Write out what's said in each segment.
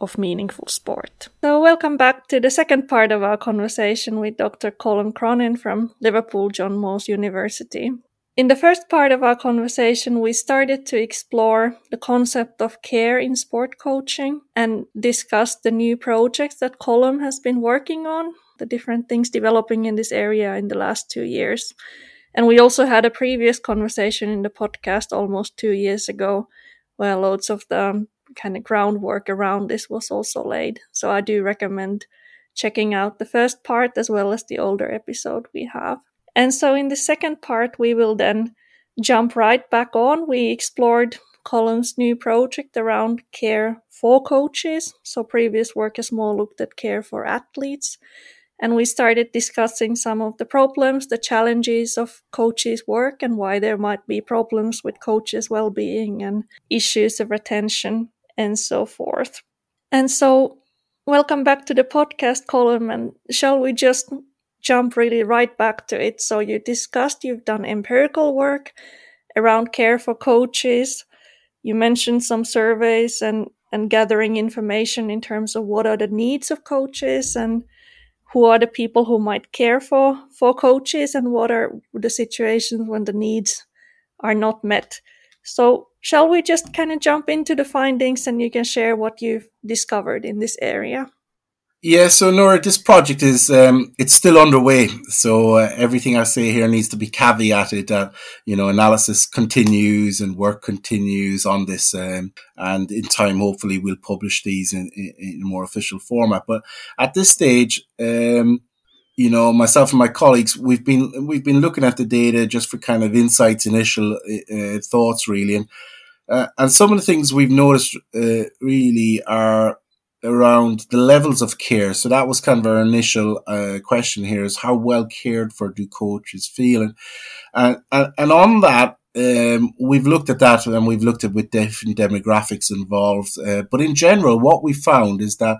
of meaningful sport. So, welcome back to the second part of our conversation with Dr. Colum Cronin from Liverpool John Moores University. In the first part of our conversation, we started to explore the concept of care in sport coaching and discussed the new projects that Colum has been working on, the different things developing in this area in the last two years. And we also had a previous conversation in the podcast almost two years ago where loads of the kind of groundwork around this was also laid. So I do recommend checking out the first part as well as the older episode we have. And so in the second part, we will then jump right back on. We explored Colum's new project around care for coaches. So previous work has more looked at care for athletes and we started discussing some of the problems, the challenges of coaches' work, and why there might be problems with coaches' well being and issues of retention and so forth. And so, welcome back to the podcast Colum. And shall we just jump really right back to it? So, you discussed you've done empirical work around care for coaches. You mentioned some surveys and, and gathering information in terms of what are the needs of coaches and who are the people who might care for for coaches and what are the situations when the needs are not met so shall we just kind of jump into the findings and you can share what you've discovered in this area yeah, so Noora, this project is um, it's still underway. So uh, everything I say here needs to be caveated that you know analysis continues and work continues on this, um, and in time, hopefully, we'll publish these in, in, in a more official format. But at this stage, um, you know, myself and my colleagues, we've been we've been looking at the data just for kind of insights, initial uh, uh thoughts, really, and uh, and some of the things we've noticed uh, really are around the levels of care. So that was kind of our initial uh, question here: is how well cared for do coaches feel? And and, and on that, um, we've looked at that and we've looked at with different demographics involved. Uh, but in general, what we found is that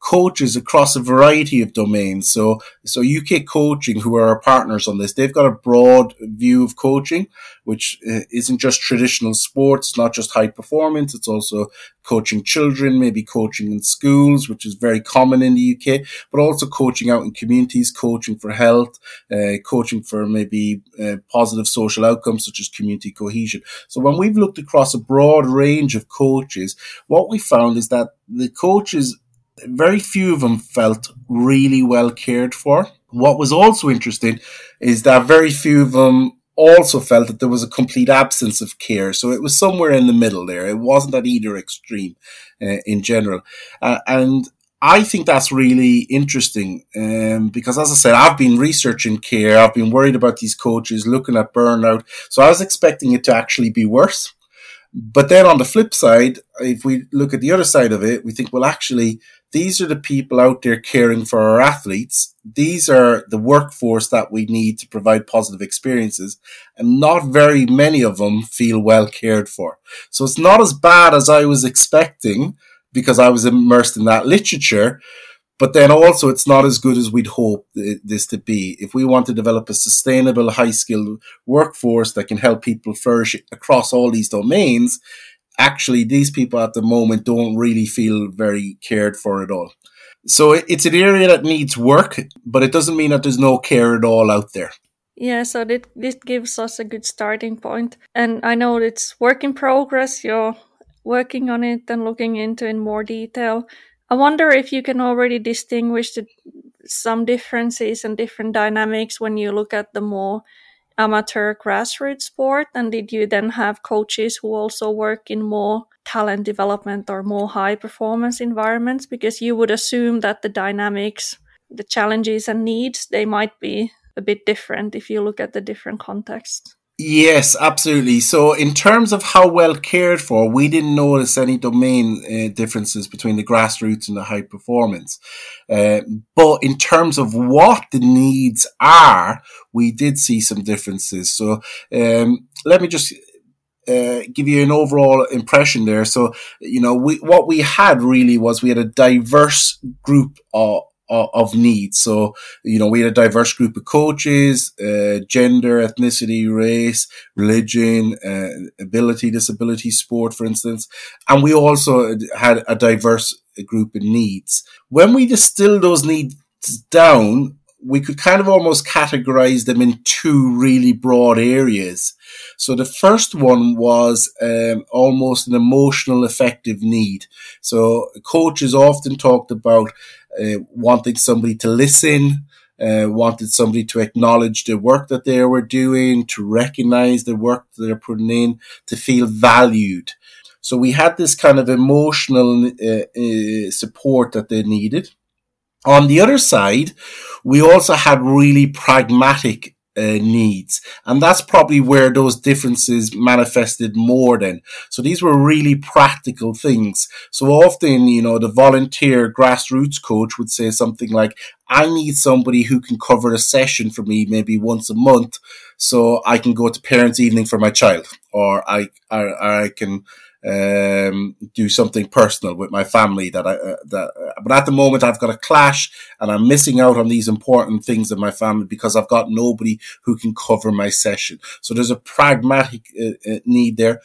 coaches across a variety of domains. So, so UK Coaching, who are our partners on this, they've got a broad view of coaching, which uh, isn't just traditional sports, It's not just high performance. It's also coaching children, maybe coaching in schools, which is very common in the UK, but also coaching out in communities, coaching for health, uh, coaching for maybe uh, positive social outcomes such as community cohesion. So when we've looked across a broad range of coaches, what we found is that the coaches very few of them felt really well cared for. What was also interesting is that very few of them also felt that there was a complete absence of care. So it was somewhere in the middle there. It wasn't at either extreme uh, in general. Uh, and I think that's really interesting um, because, as I said, I've been researching care. I've been worried about these coaches, looking at burnout. So I was expecting it to actually be worse. But then on the flip side, if we look at the other side of it, we think, well, actually, these are the people out there caring for our athletes. These are the workforce that we need to provide positive experiences. And not very many of them feel well cared for. So it's not as bad as I was expecting because I was immersed in that literature. But then also it's not as good as we'd hope this to be. If we want to develop a sustainable, high skilled workforce that can help people flourish across all these domains, actually these people at the moment don't really feel very cared for at all. So it's an area that needs work, but it doesn't mean that there's no care at all out there. Yeah, so that this gives us a good starting point. And I know it's work in progress. You're working on it and looking into in more detail. I wonder if you can already distinguish the some differences and different dynamics when you look at the more amateur grassroots sport? And did you then have coaches who also work in more talent development or more high performance environments? Because you would assume that the dynamics, the challenges and needs, they might be a bit different if you look at the different contexts. Yes, absolutely. So, in terms of how well cared for, we didn't notice any domain uh, differences between the grassroots and the high performance. Uh, but in terms of what the needs are, we did see some differences. So, um, let me just uh, give you an overall impression there. So, you know, we, what we had really was we had a diverse group of, of needs. So, you know, we had a diverse group of coaches, uh, gender, ethnicity, race, religion, uh, ability, disability, sport, for instance. And we also had a diverse group of needs. When we distill those needs down, we could kind of almost categorize them in two really broad areas. So the first one was um, almost an emotional effective need. So coaches often talked about uh, wanting somebody to listen, uh, wanted somebody to acknowledge the work that they were doing, to recognize the work that they're putting in, to feel valued. So we had this kind of emotional uh, uh support that they needed. On the other side, we also had really pragmatic uh, needs. And that's probably where those differences manifested more than. So these were really practical things. So often, you know, the volunteer grassroots coach would say something like, I need somebody who can cover a session for me maybe once a month so I can go to parents evening for my child or I, I, I can, um, do something personal with my family that I, uh, that, uh, but at the moment I've got a clash and I'm missing out on these important things in my family because I've got nobody who can cover my session. So there's a pragmatic uh, uh need there.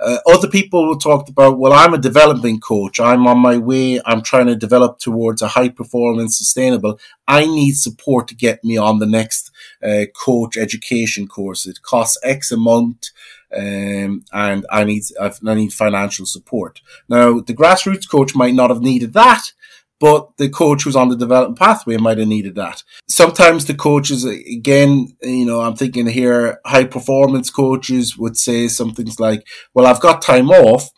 Uh, other people talked about, well, I'm a development coach. I'm on my way. I'm trying to develop towards a high performance sustainable. I need support to get me on the next uh, coach education course. It costs X amount um, and I need I need financial support. Now, the grassroots coach might not have needed that, but the coach who's on the development pathway might have needed that. Sometimes the coaches, again, you know, I'm thinking here, high performance coaches would say something like, "Well, I've got time off."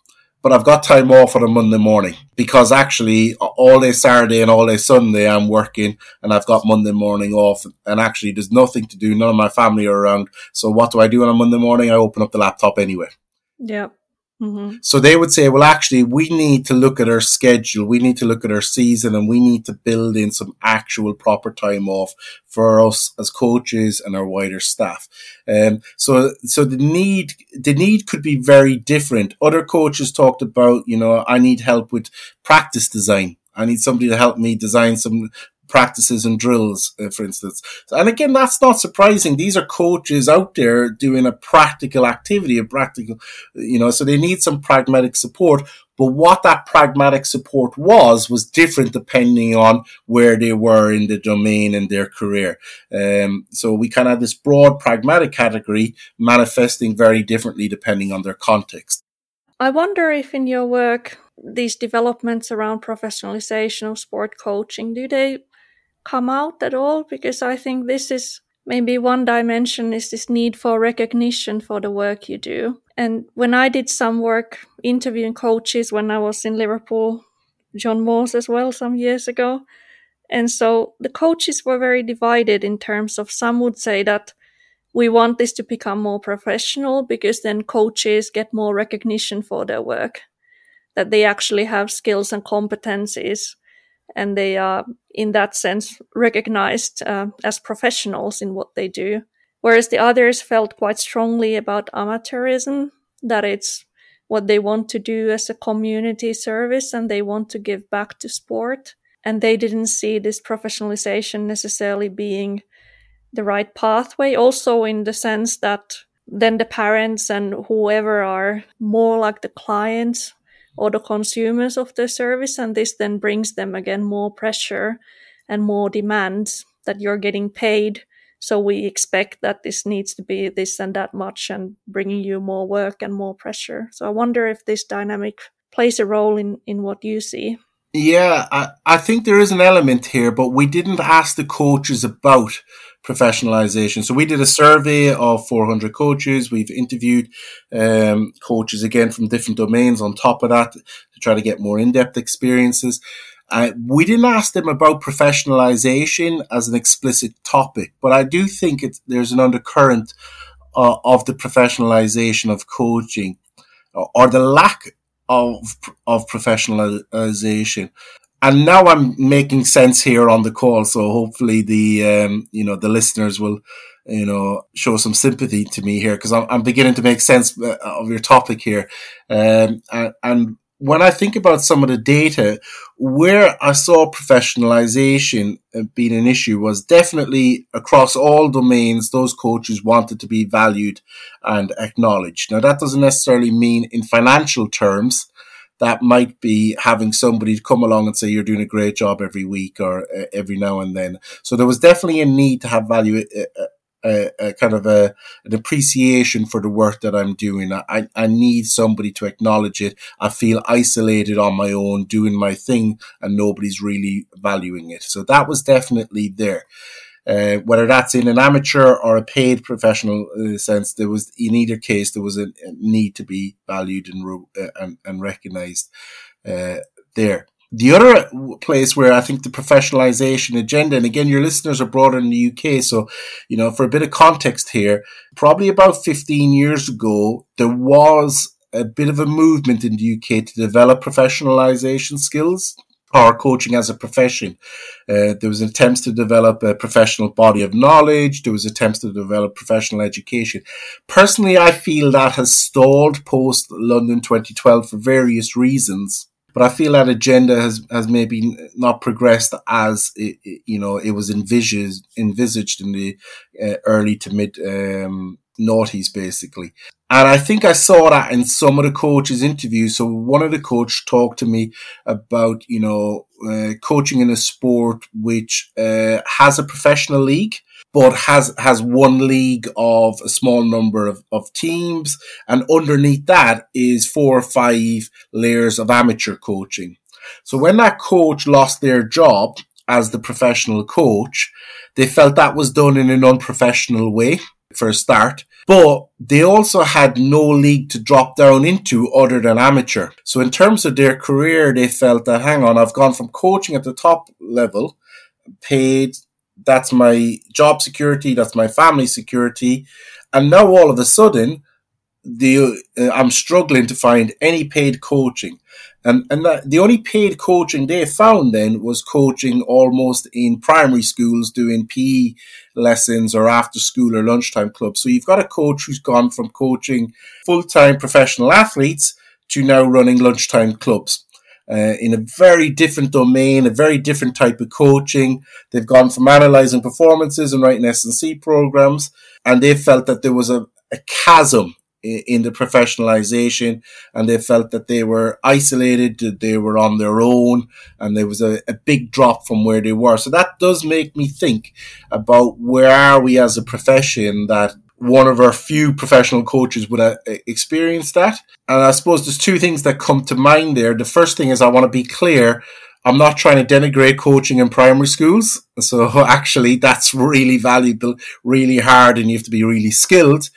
but I've got time off on a Monday morning because actually all day Saturday and all day Sunday I'm working and I've got Monday morning off and actually there's nothing to do. None of my family are around. So what do I do on a Monday morning? I open up the laptop anyway. Yeah. Mm-hmm. So they would say, well, actually, we need to look at our schedule. We need to look at our season and we need to build in some actual proper time off for us as coaches and our wider staff. Um, so, so the need, the need could be very different. Other coaches talked about, you know, I need help with practice design. I need somebody to help me design some practices and drills, uh, for instance. And again, that's not surprising. These are coaches out there doing a practical activity, a practical, you know, so they need some pragmatic support. But what that pragmatic support was, was different depending on where they were in the domain in their career. Um, so we kind of have this broad pragmatic category manifesting very differently depending on their context. I wonder if in your work, these developments around professionalization of sport coaching, do they come out at all because I think this is maybe one dimension is this need for recognition for the work you do. And when I did some work interviewing coaches when I was in Liverpool, John Moores as well some years ago. And so the coaches were very divided in terms of some would say that we want this to become more professional because then coaches get more recognition for their work, that they actually have skills and competencies and they are in that sense recognized uh, as professionals in what they do. Whereas the others felt quite strongly about amateurism that it's what they want to do as a community service and they want to give back to sport. And they didn't see this professionalization necessarily being the right pathway. Also in the sense that then the parents and whoever are more like the clients or the consumers of the service. And this then brings them again more pressure and more demands that you're getting paid. So we expect that this needs to be this and that much and bringing you more work and more pressure. So I wonder if this dynamic plays a role in, in what you see. Yeah, I, I think there is an element here, but we didn't ask the coaches about professionalization. So we did a survey of 400 coaches. We've interviewed um, coaches again from different domains on top of that to try to get more in-depth experiences. Uh, we didn't ask them about professionalization as an explicit topic, but I do think there's an undercurrent uh, of the professionalization of coaching or the lack of of professionalization. And now I'm making sense here on the call, so hopefully the um, you know the listeners will you know show some sympathy to me here because I'm, I'm, beginning to make sense uh, of your topic here. Um, and, and when I think about some of the data, where I saw professionalization uh, being an issue was definitely across all domains, those coaches wanted to be valued and acknowledged. Now, that doesn't necessarily mean in financial terms. That might be having somebody come along and say you're doing a great job every week or uh, every now and then. So there was definitely a need to have value uh, a, a, kind of a, an appreciation for the work that I'm doing. I, I need somebody to acknowledge it. I feel isolated on my own doing my thing and nobody's really valuing it. So that was definitely there. Uh, whether that's in an amateur or a paid professional uh, sense, there was in either case there was a, a need to be valued and uh, and, and recognized uh, there. The other place where I think the professionalization agenda, and again, your listeners are broader in the UK. So, you know, for a bit of context here, probably about 15 years ago, there was a bit of a movement in the UK to develop professionalization skills or coaching as a profession. Uh, there was attempts to develop a professional body of knowledge. There was attempts to develop professional education. Personally, I feel that has stalled post London 2012 for various reasons but I feel that agenda has, has maybe not progressed as it, it, you know it was envisaged envisaged in the uh, early to mid um, noughties basically. And I think I saw that in some of the coaches' interviews. So one of the coaches talked to me about you know uh, coaching in a sport which uh, has a professional league but has has one league of a small number of, of teams, and underneath that is four or five layers of amateur coaching. So when that coach lost their job as the professional coach, they felt that was done in an unprofessional way for a start. But they also had no league to drop down into other than amateur. So in terms of their career, they felt that, hang on, I've gone from coaching at the top level, paid that's my job security. That's my family security. And now all of a sudden, the uh, I'm struggling to find any paid coaching, and and that, the only paid coaching they found then was coaching almost in primary schools, doing PE lessons or after school or lunchtime clubs. So you've got a coach who's gone from coaching full time professional athletes to now running lunchtime clubs uh, in a very different domain, a very different type of coaching. They've gone from analyzing performances and writing S&C programs, and they felt that there was a, a chasm in, the professionalization, and they felt that they were isolated, that they were on their own, and there was a, a big drop from where they were. So that does make me think about where are we as a profession that one of our few professional coaches would have uh, experienced that. And I suppose there's two things that come to mind there. The first thing is I want to be clear. I'm not trying to denigrate coaching in primary schools. So actually that's really valuable, really hard and you have to be really skilled.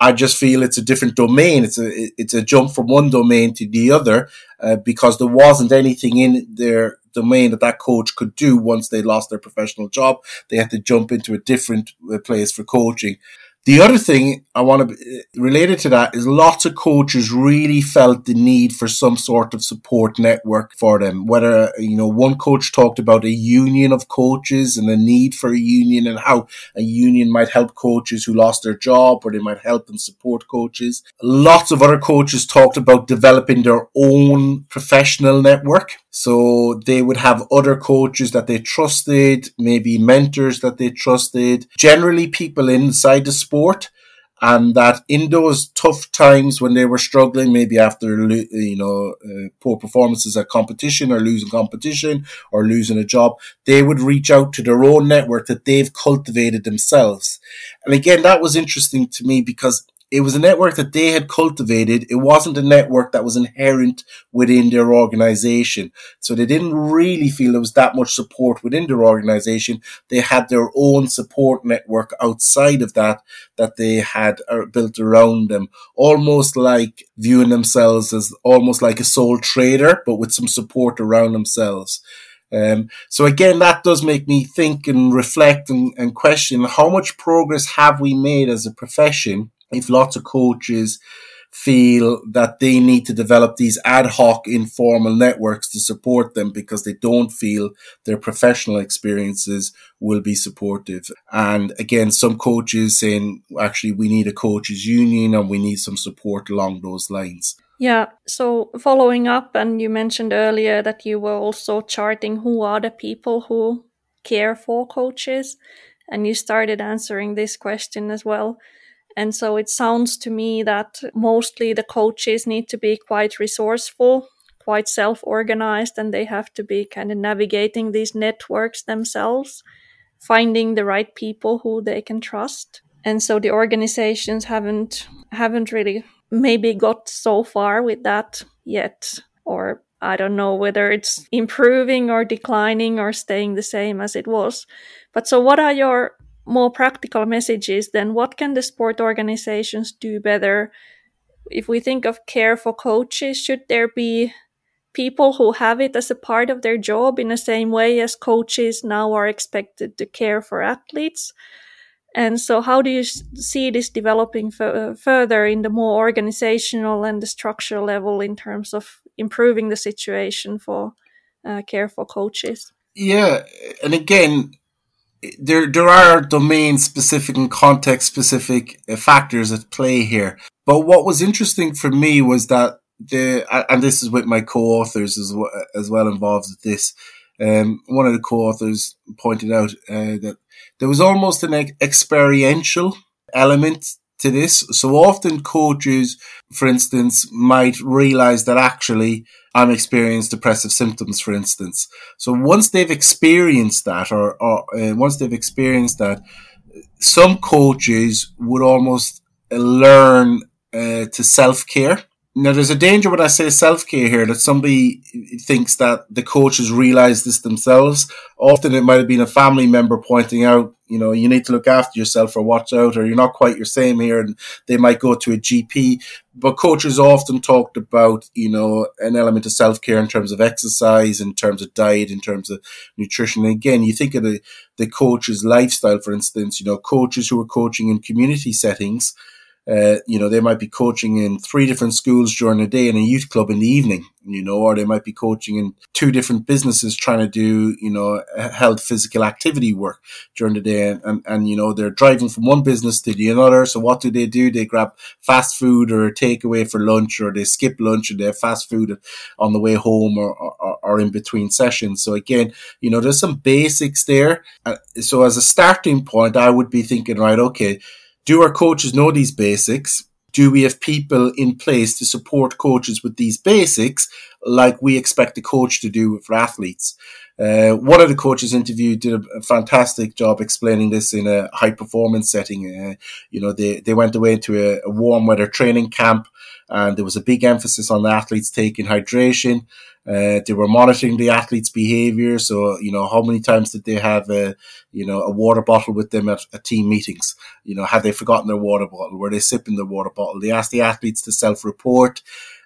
I just feel it's a different domain. It's a, it's a jump from one domain to the other, uh, because there wasn't anything in their domain that that coach could do once they lost their professional job. They had to jump into a different uh, place for coaching. The other thing I want to uh, related to that is lots of coaches really felt the need for some sort of support network for them. Whether, you know, one coach talked about a union of coaches and the need for a union and how a union might help coaches who lost their job or they might help and support coaches. Lots of other coaches talked about developing their own professional network. So they would have other coaches that they trusted, maybe mentors that they trusted, generally people inside the sport. And that in those tough times when they were struggling, maybe after, you know, uh, poor performances at competition or losing competition or losing a job, they would reach out to their own network that they've cultivated themselves. And again, that was interesting to me because it was a network that they had cultivated. It wasn't a network that was inherent within their organization. So they didn't really feel there was that much support within their organization. They had their own support network outside of that, that they had uh, built around them, almost like viewing themselves as almost like a sole trader, but with some support around themselves. Um, so again, that does make me think and reflect and, and question how much progress have we made as a profession if lots of coaches feel that they need to develop these ad hoc informal networks to support them because they don't feel their professional experiences will be supportive. And again, some coaches saying, actually, we need a coaches union and we need some support along those lines. Yeah, so following up, and you mentioned earlier that you were also charting who are the people who care for coaches, and you started answering this question as well. And so it sounds to me that mostly the coaches need to be quite resourceful, quite self organized, and they have to be kind of navigating these networks themselves, finding the right people who they can trust. And so the organizations haven't haven't really maybe got so far with that yet or I don't know whether it's improving or declining or staying the same as it was. But so what are your more practical messages, then what can the sport organizations do better? If we think of care for coaches, should there be people who have it as a part of their job in the same way as coaches now are expected to care for athletes? And so, how do you see this developing f- further in the more organizational and the structural level in terms of improving the situation for uh, care for coaches? Yeah, and again, there there are domain specific and context specific uh, factors at play here. But what was interesting for me was that the and this is with my co-authors as well, as well involved with this. Um, one of the co-authors pointed out uh, that there was almost an experiential element to this. So often coaches, for instance, might realize that actually I'm experiencing depressive symptoms, for instance. So once they've experienced that, or, or uh, once they've experienced that, some coaches would almost learn uh, to self care. Now, there's a danger when I say self care here that somebody thinks that the coaches realize this themselves. Often it might have been a family member pointing out, you know, you need to look after yourself or watch out, or you're not quite your same here, and they might go to a GP. But coaches often talked about, you know, an element of self care in terms of exercise, in terms of diet, in terms of nutrition. And again, you think of the, the coach's lifestyle, for instance, you know, coaches who are coaching in community settings uh, you know, they might be coaching in three different schools during the day and a youth club in the evening, you know, or they might be coaching in two different businesses trying to do, you know, health physical activity work during the day. And, and, and, you know, they're driving from one business to the other. So what do they do? They grab fast food or takeaway for lunch or they skip lunch and they have fast food on the way home or, or, or in between sessions. So again, you know, there's some basics there. Uh, so as a starting point, I would be thinking, right, okay, do our coaches know these basics? Do we have people in place to support coaches with these basics, like we expect a coach to do for athletes? Uh, one of the coaches interviewed did a, fantastic job explaining this in a high performance setting. Uh, you know, they, they went away to a, a warm weather training camp and there was a big emphasis on the athletes taking hydration. Uh, they were monitoring the athletes' behavior. So, you know, how many times did they have a, you know, a water bottle with them at, at team meetings? You know, had they forgotten their water bottle? Were they sipping their water bottle? They asked the athletes to self-report.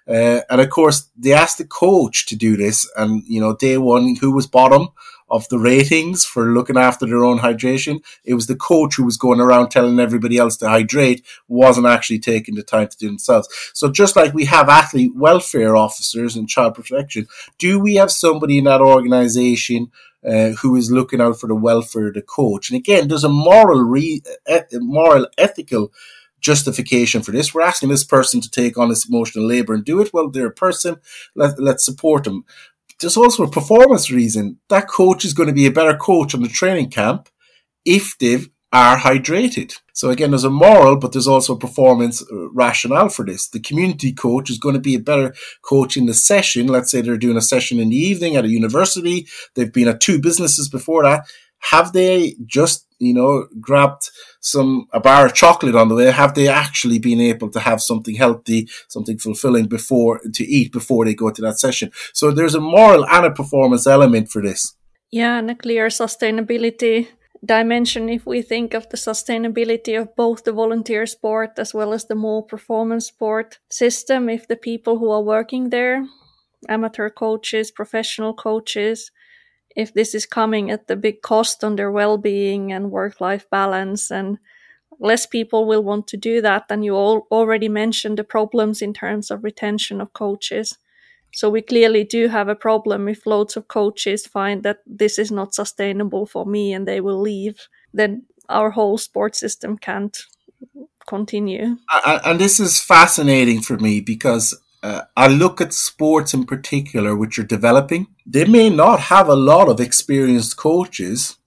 Uh, and of course, they asked the coach to do this. And, you know, day one, who was bottom? of the ratings for looking after their own hydration. It was the coach who was going around telling everybody else to hydrate, wasn't actually taking the time to do themselves. So just like we have athlete welfare officers and child protection, do we have somebody in that organization uh, who is looking out for the welfare of the coach? And again, there's a moral, re- moral, ethical justification for this. We're asking this person to take on this emotional labor and do it. Well, they're a person. Let, let's support them there's also a performance reason. That coach is going to be a better coach on the training camp if they are hydrated. So again, there's a moral, but there's also a performance uh, rationale for this. The community coach is going to be a better coach in the session. Let's say they're doing a session in the evening at a university. They've been at two businesses before that. Have they just you know, grabbed some a bar of chocolate on the way? Have they actually been able to have something healthy, something fulfilling before to eat before they go to that session? So there's a moral and a performance element for this. Yeah, and a clear sustainability dimension if we think of the sustainability of both the volunteer sport as well as the more performance sport system if the people who are working there amateur coaches professional coaches if this is coming at the big cost on their well-being and work-life balance and less people will want to do that and you all already mentioned the problems in terms of retention of coaches so we clearly do have a problem if loads of coaches find that this is not sustainable for me and they will leave, then our whole sports system can't continue. And this is fascinating for me because uh, I look at sports in particular which are developing. They may not have a lot of experienced coaches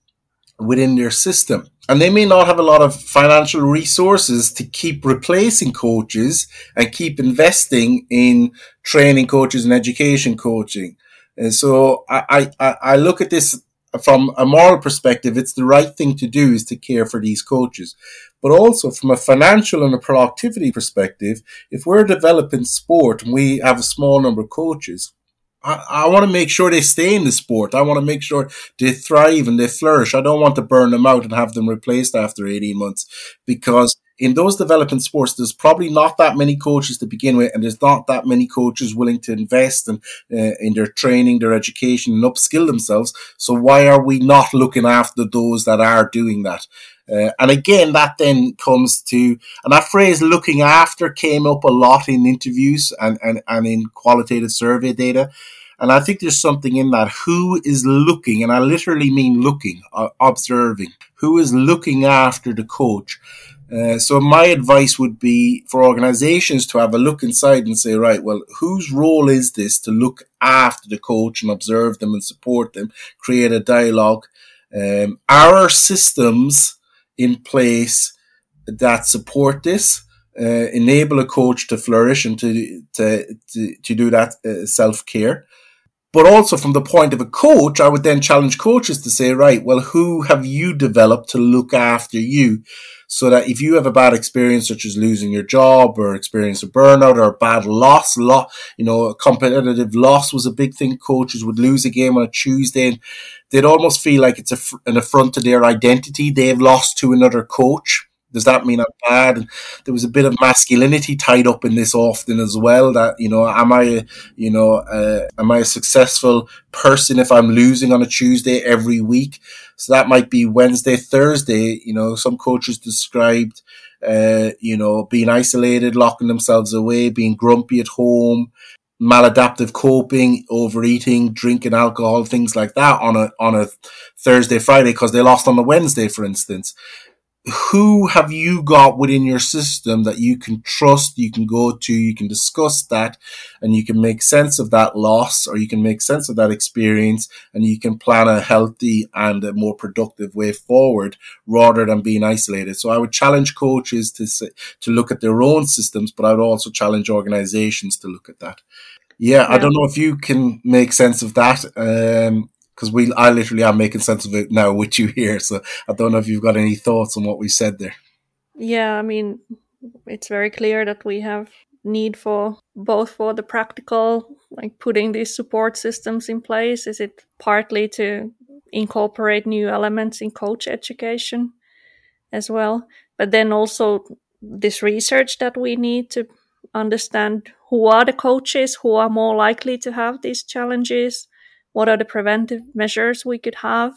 within their system and they may not have a lot of financial resources to keep replacing coaches and keep investing in training coaches and education coaching. And so I, I, I look at this from a moral perspective. It's the right thing to do is to care for these coaches. But also from a financial and a productivity perspective, if we're developing sport and we have a small number of coaches, I, I want to make sure they stay in the sport. I want to make sure they thrive and they flourish. I don't want to burn them out and have them replaced after 18 months because in those developing sports, there's probably not that many coaches to begin with, and there's not that many coaches willing to invest in, uh, in their training, their education, and upskill themselves. So why are we not looking after those that are doing that? Uh, and again, that then comes to, and that phrase looking after came up a lot in interviews and, and, and in qualitative survey data. And I think there's something in that. Who is looking, and I literally mean looking, uh, observing, who is looking after the coach? Uh, so my advice would be for organizations to have a look inside and say, right, well, whose role is this to look after the coach and observe them and support them, create a dialogue? Um, our systems in place that support this, uh, enable a coach to flourish and to to to, to do that uh, self care. But also from the point of a coach, I would then challenge coaches to say, right, well, who have you developed to look after you? So that if you have a bad experience, such as losing your job or experience a burnout or a bad loss, lot, you know, a competitive loss was a big thing. Coaches would lose a game on a Tuesday and they'd almost feel like it's a, an affront to their identity. They've lost to another coach. Does that mean I'm bad? And there was a bit of masculinity tied up in this often as well. That you know, am I, you know, uh, am I a successful person if I'm losing on a Tuesday every week? So that might be Wednesday, Thursday. You know, some coaches described, uh, you know, being isolated, locking themselves away, being grumpy at home, maladaptive coping, overeating, drinking alcohol, things like that on a on a Thursday, Friday because they lost on a Wednesday, for instance. Who have you got within your system that you can trust, you can go to, you can discuss that, and you can make sense of that loss or you can make sense of that experience and you can plan a healthy and a more productive way forward rather than being isolated. So I would challenge coaches to say, to look at their own systems, but I would also challenge organizations to look at that. Yeah, yeah, I don't know if you can make sense of that. Um, because we, I literally am making sense of it now with you here. So I don't know if you've got any thoughts on what we said there. Yeah, I mean, it's very clear that we have need for both for the practical, like putting these support systems in place. Is it partly to incorporate new elements in coach education as well, but then also this research that we need to understand who are the coaches who are more likely to have these challenges what are the preventive measures we could have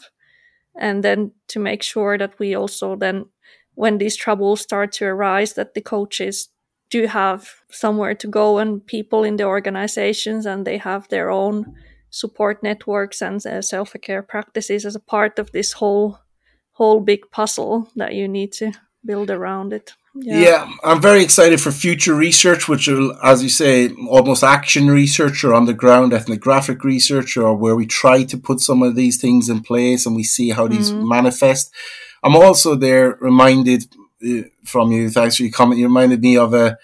and then to make sure that we also then when these troubles start to arise that the coaches do have somewhere to go and people in the organizations and they have their own support networks and uh, self-care practices as a part of this whole whole big puzzle that you need to build around it yeah. yeah. I'm very excited for future research, which will, as you say, almost action research or on the ground ethnographic research, or where we try to put some of these things in place and we see how these mm-hmm. manifest. I'm also there reminded uh, from you, thanks for your comment. You reminded me of a,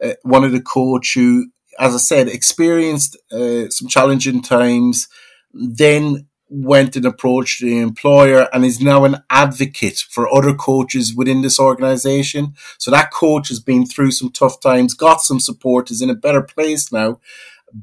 a one of the coach who, as I said, experienced uh, some challenging times, then went and approached the employer and is now an advocate for other coaches within this organization. So that coach has been through some tough times, got some support, is in a better place now,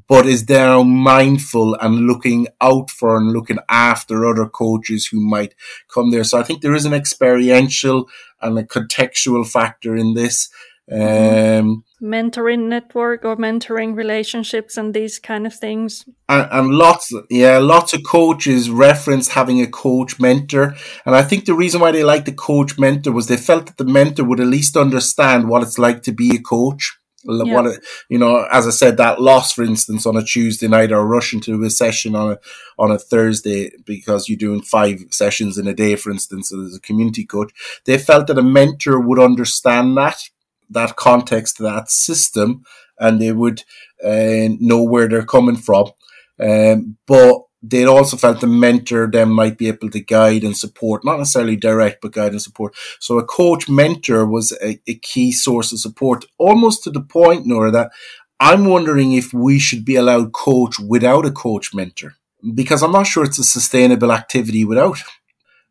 but is now mindful and looking out for and looking after other coaches who might come there. So I think there is an experiential and a contextual factor in this. Mm-hmm. Um, mentoring network or mentoring relationships and these kind of things. And, and, lots, yeah, lots of coaches reference having a coach mentor. And I think the reason why they liked the coach mentor was they felt that the mentor would at least understand what it's like to be a coach. Yeah. What you know, as I said, that loss, for instance, on a Tuesday night or rushing to a session on a on a Thursday because you're doing five sessions in a day, for instance, as a community coach, they felt that a mentor would understand that that context, that system, and they would uh, know where they're coming from. Um, but they also felt the mentor then might be able to guide and support, not necessarily direct, but guide and support. So a coach mentor was a, a key source of support, almost to the point, Noora, that I'm wondering if we should be allowed coach without a coach mentor, because I'm not sure it's a sustainable activity without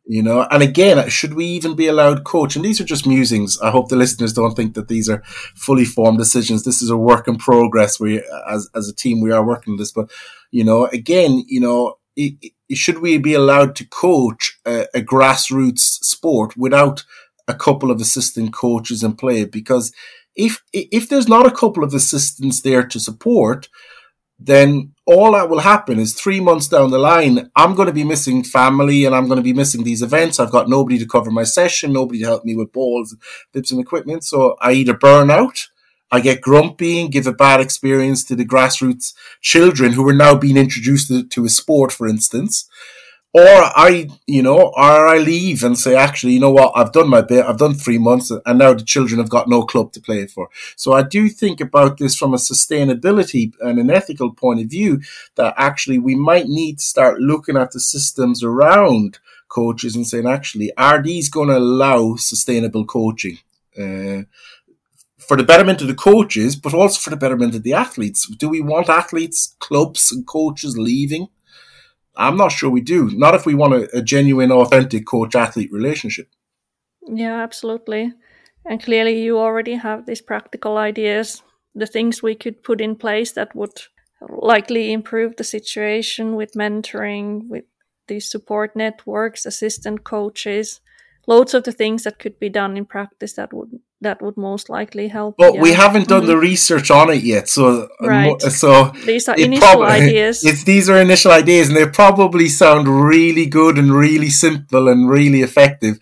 you know? And again should we even be allowed coach? And these are just musings. I hope the listeners don't think that these are fully formed decisions. This is a work in progress. We as, as a team we are working this. But you know again you know it, it, should we be allowed to coach a, a grassroots sport without a couple of assistant coaches in play? Because if if there's not a couple of assistants there to support then all that will happen is three months down the line, I'm going to be missing family and I'm going to be missing these events. I've got nobody to cover my session, nobody to help me with balls, bibs, and equipment. So I either burn out, I get grumpy and give a bad experience to the grassroots children who are now being introduced to, to a sport, for instance, or I, you know, or I leave and say, actually, you know what, I've done my bit, I've done three months, and now the children have got no club to play for. So I do think about this from a sustainability and an ethical point of view that actually we might need to start looking at the systems around coaches and saying, actually, are these going to allow sustainable coaching? Uh, for the betterment of the coaches, but also for the betterment of the athletes. Do we want athletes, clubs, and coaches leaving? I'm not sure we do. Not if we want a, a genuine, authentic coach athlete relationship. Yeah, absolutely. And clearly, you already have these practical ideas, the things we could put in place that would likely improve the situation with mentoring, with these support networks, assistant coaches, loads of the things that could be done in practice that would that would most likely help. But yeah. we haven't done mm-hmm. the research on it yet, so right. so these are initial prob- ideas. It's these are initial ideas, and they probably sound really good and really simple and really effective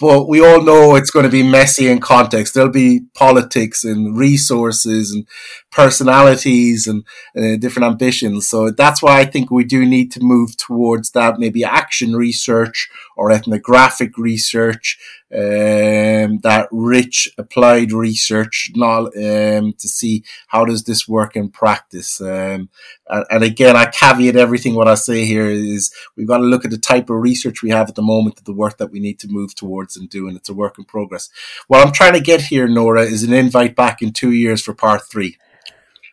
but we all know it's going to be messy in context. There'll be politics and resources and personalities and uh, different ambitions. So that's why I think we do need to move towards that maybe action research or ethnographic research, um, that rich applied research um, to see how does this work in practice. Um, and, and, again, I caveat everything what I say here is we've got to look at the type of research we have at the moment, the work that we need to move towards and do, and it's a work in progress. What I'm trying to get here, Noora, is an invite back in two years for part three.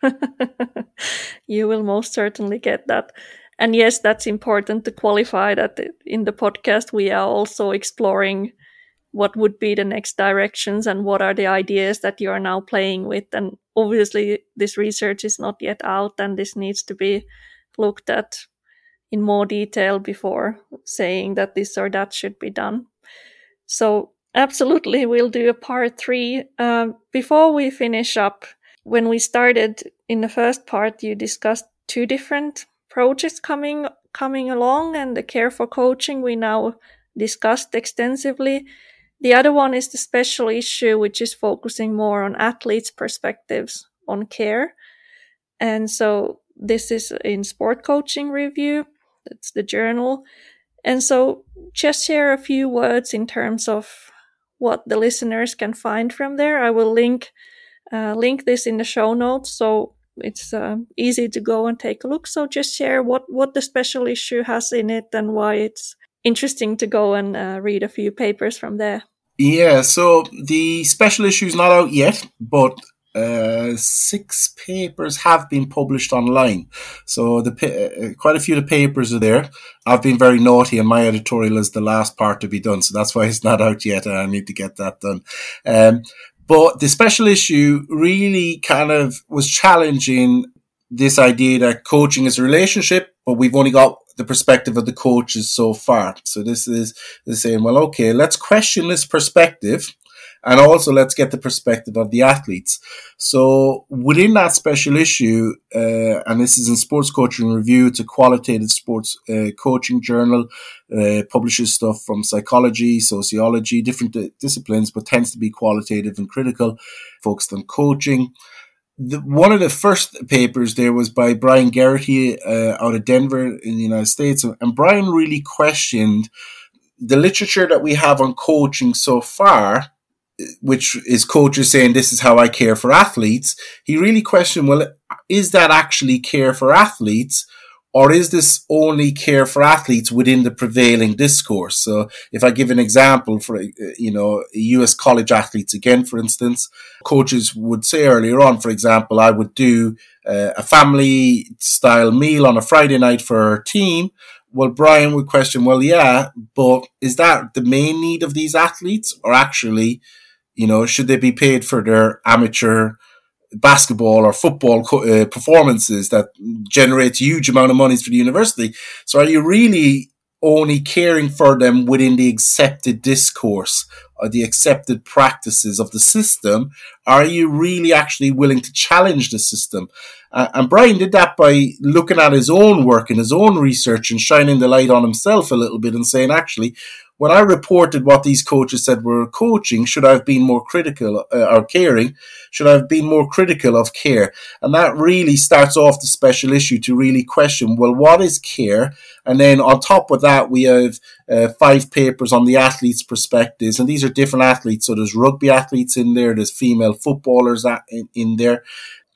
you will most certainly get that. And yes, that's important to qualify that in the podcast we are also exploring what would be the next directions and what are the ideas that you are now playing with. And obviously, this research is not yet out and this needs to be looked at in more detail before saying that this or that should be done. So, absolutely, we'll do a part three. Uh, before we finish up, when we started in the first part, you discussed two different projects coming coming along and the care for coaching we now discussed extensively the other one is the special issue, which is focusing more on athletes' perspectives on care. And so this is in Sport Coaching Review, that's the journal. And so just share a few words in terms of what the listeners can find from there. I will link uh, link this in the show notes so it's uh, easy to go and take a look. So just share what what the special issue has in it and why it's interesting to go and uh, read a few papers from there. Yeah, so the special issue is not out yet, but uh, six papers have been published online. So the uh, quite a few of the papers are there. I've been very naughty, and my editorial is the last part to be done. So that's why it's not out yet. and I need to get that done. Um, but the special issue really kind of was challenging this idea that coaching is a relationship, but we've only got the perspective of the coaches so far. So this is saying, well, okay, let's question this perspective and also let's get the perspective of the athletes. So within that special issue, uh, and this is in Sports Coaching Review, it's a qualitative sports uh, coaching journal, uh, publishes stuff from psychology, sociology, different disciplines, but tends to be qualitative and critical, focused on coaching. The, one of the first papers there was by Brian Gearity uh, out of Denver in the United States, and Brian really questioned the literature that we have on coaching so far which is coaches saying this is how I care for athletes, he really questioned, well, is that actually care for athletes? Or is this only care for athletes within the prevailing discourse? So if I give an example for, you know, US college athletes again, for instance, coaches would say earlier on, for example, I would do uh, a family style meal on a Friday night for our team. Well, Brian would question, well, yeah, but is that the main need of these athletes or actually you know, should they be paid for their amateur basketball or football co- uh, performances that generates huge amount of monies for the university? So are you really only caring for them within the accepted discourse or the accepted practices of the system? Are you really actually willing to challenge the system? Uh, and Brian did that by looking at his own work and his own research and shining the light on himself a little bit and saying, actually, when I reported what these coaches said were coaching, should I have been more critical uh, or caring? Should I have been more critical of care? And that really starts off the special issue to really question, well, what is care? And then on top of that, we have uh, five papers on the athletes' perspectives, and these are different athletes. So there's rugby athletes in there, there's female footballers in, in there,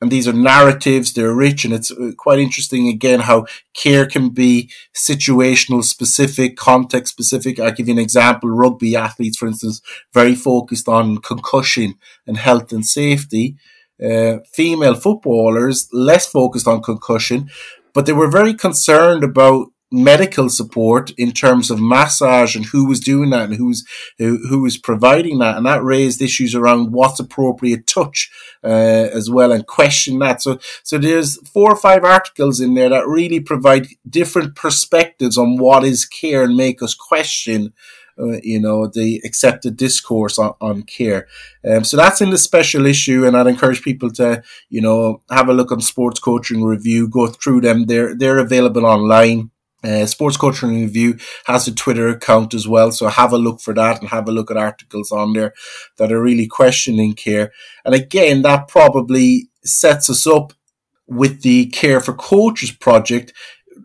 and these are narratives they're rich and it's uh, quite interesting again how care can be situational specific context specific. I'll give you an example. Rugby athletes for instance very focused on concussion and health and safety. Uh, female footballers less focused on concussion but they were very concerned about medical support in terms of massage and who was doing that and who's who, who was providing that and that raised issues around what's appropriate touch uh, as well and question that so so there's four or five articles in there that really provide different perspectives on what is care and make us question uh, you know, the accepted discourse on, on care. Um, so that's in the special issue, and I'd encourage people to, you know, have a look on Sports Coaching Review, go through them. They're they're available online. Uh, Sports Coaching Review has a Twitter account as well, so have a look for that and have a look at articles on there that are really questioning care. And again, that probably sets us up with the Care for Coaches project,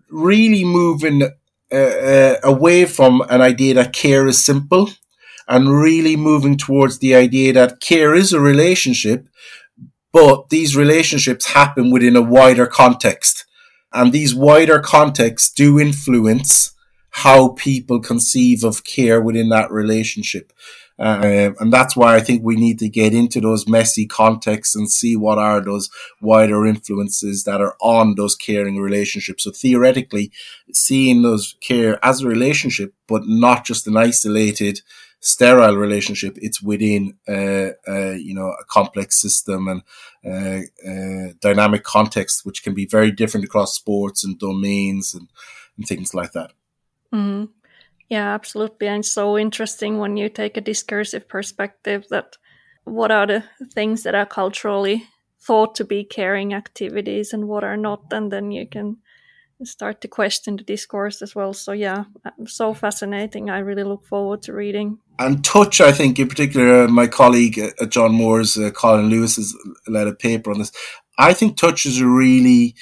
really moving uh, uh, away from an idea that care is simple and really moving towards the idea that care is a relationship, but these relationships happen within a wider context and these wider contexts do influence how people conceive of care within that relationship. Uh, and that's why I think we need to get into those messy contexts and see what are those wider influences that are on those caring relationships. So theoretically, seeing those care as a relationship, but not just an isolated sterile relationship. It's within, uh, you know, a complex system and uh, uh, dynamic context, which can be very different across sports and domains and, and things like that. Mm-hmm. Yeah, absolutely. And so interesting when you take a discursive perspective that what are the things that are culturally thought to be caring activities and what are not, and then you can start to question the discourse as well. So yeah, so fascinating. I really look forward to reading. And touch, I think, in particular, uh, my colleague at uh, John Moores, uh, Colin Lewis, has led a paper on this. I think touch is a really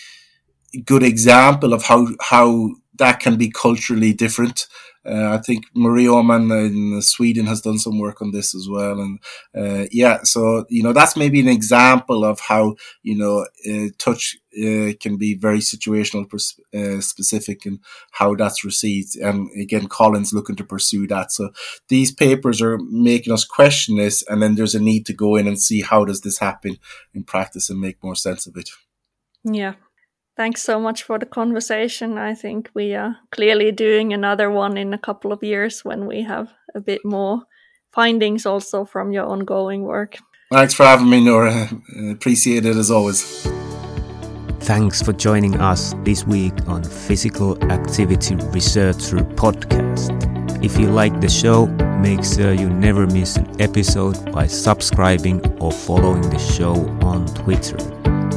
good example of how how that can be culturally different. Uh, I think Marie Åhman in Sweden has done some work on this as well. And uh, yeah, so, you know, that's maybe an example of how, you know, uh, touch uh, can be very situational uh, specific and how that's received. And again, Colin's looking to pursue that. So these papers are making us question this. And then there's a need to go in and see how does this happen in practice and make more sense of it. Yeah, Thanks so much for the conversation. I think we are clearly doing another one in a couple of years when we have a bit more findings also from your ongoing work. Thanks for having me, Noora. Appreciate it as always. Thanks for joining us this week on Physical Activity Researcher podcast. If you like the show, make sure you never miss an episode by subscribing or following the show on Twitter.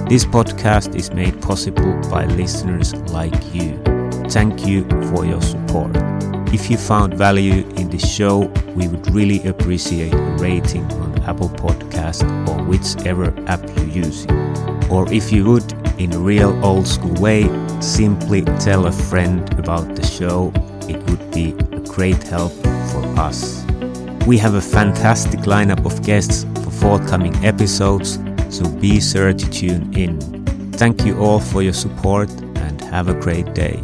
This podcast is made possible by listeners like you. Thank you for your support. If you found value in the show, we would really appreciate a rating on Apple Podcast or whichever app you're using. Or if you would, in a real old school way, simply tell a friend about the show. It would be a great help for us. We have a fantastic lineup of guests for forthcoming episodes so be sure to tune in. Thank you all for your support and have a great day.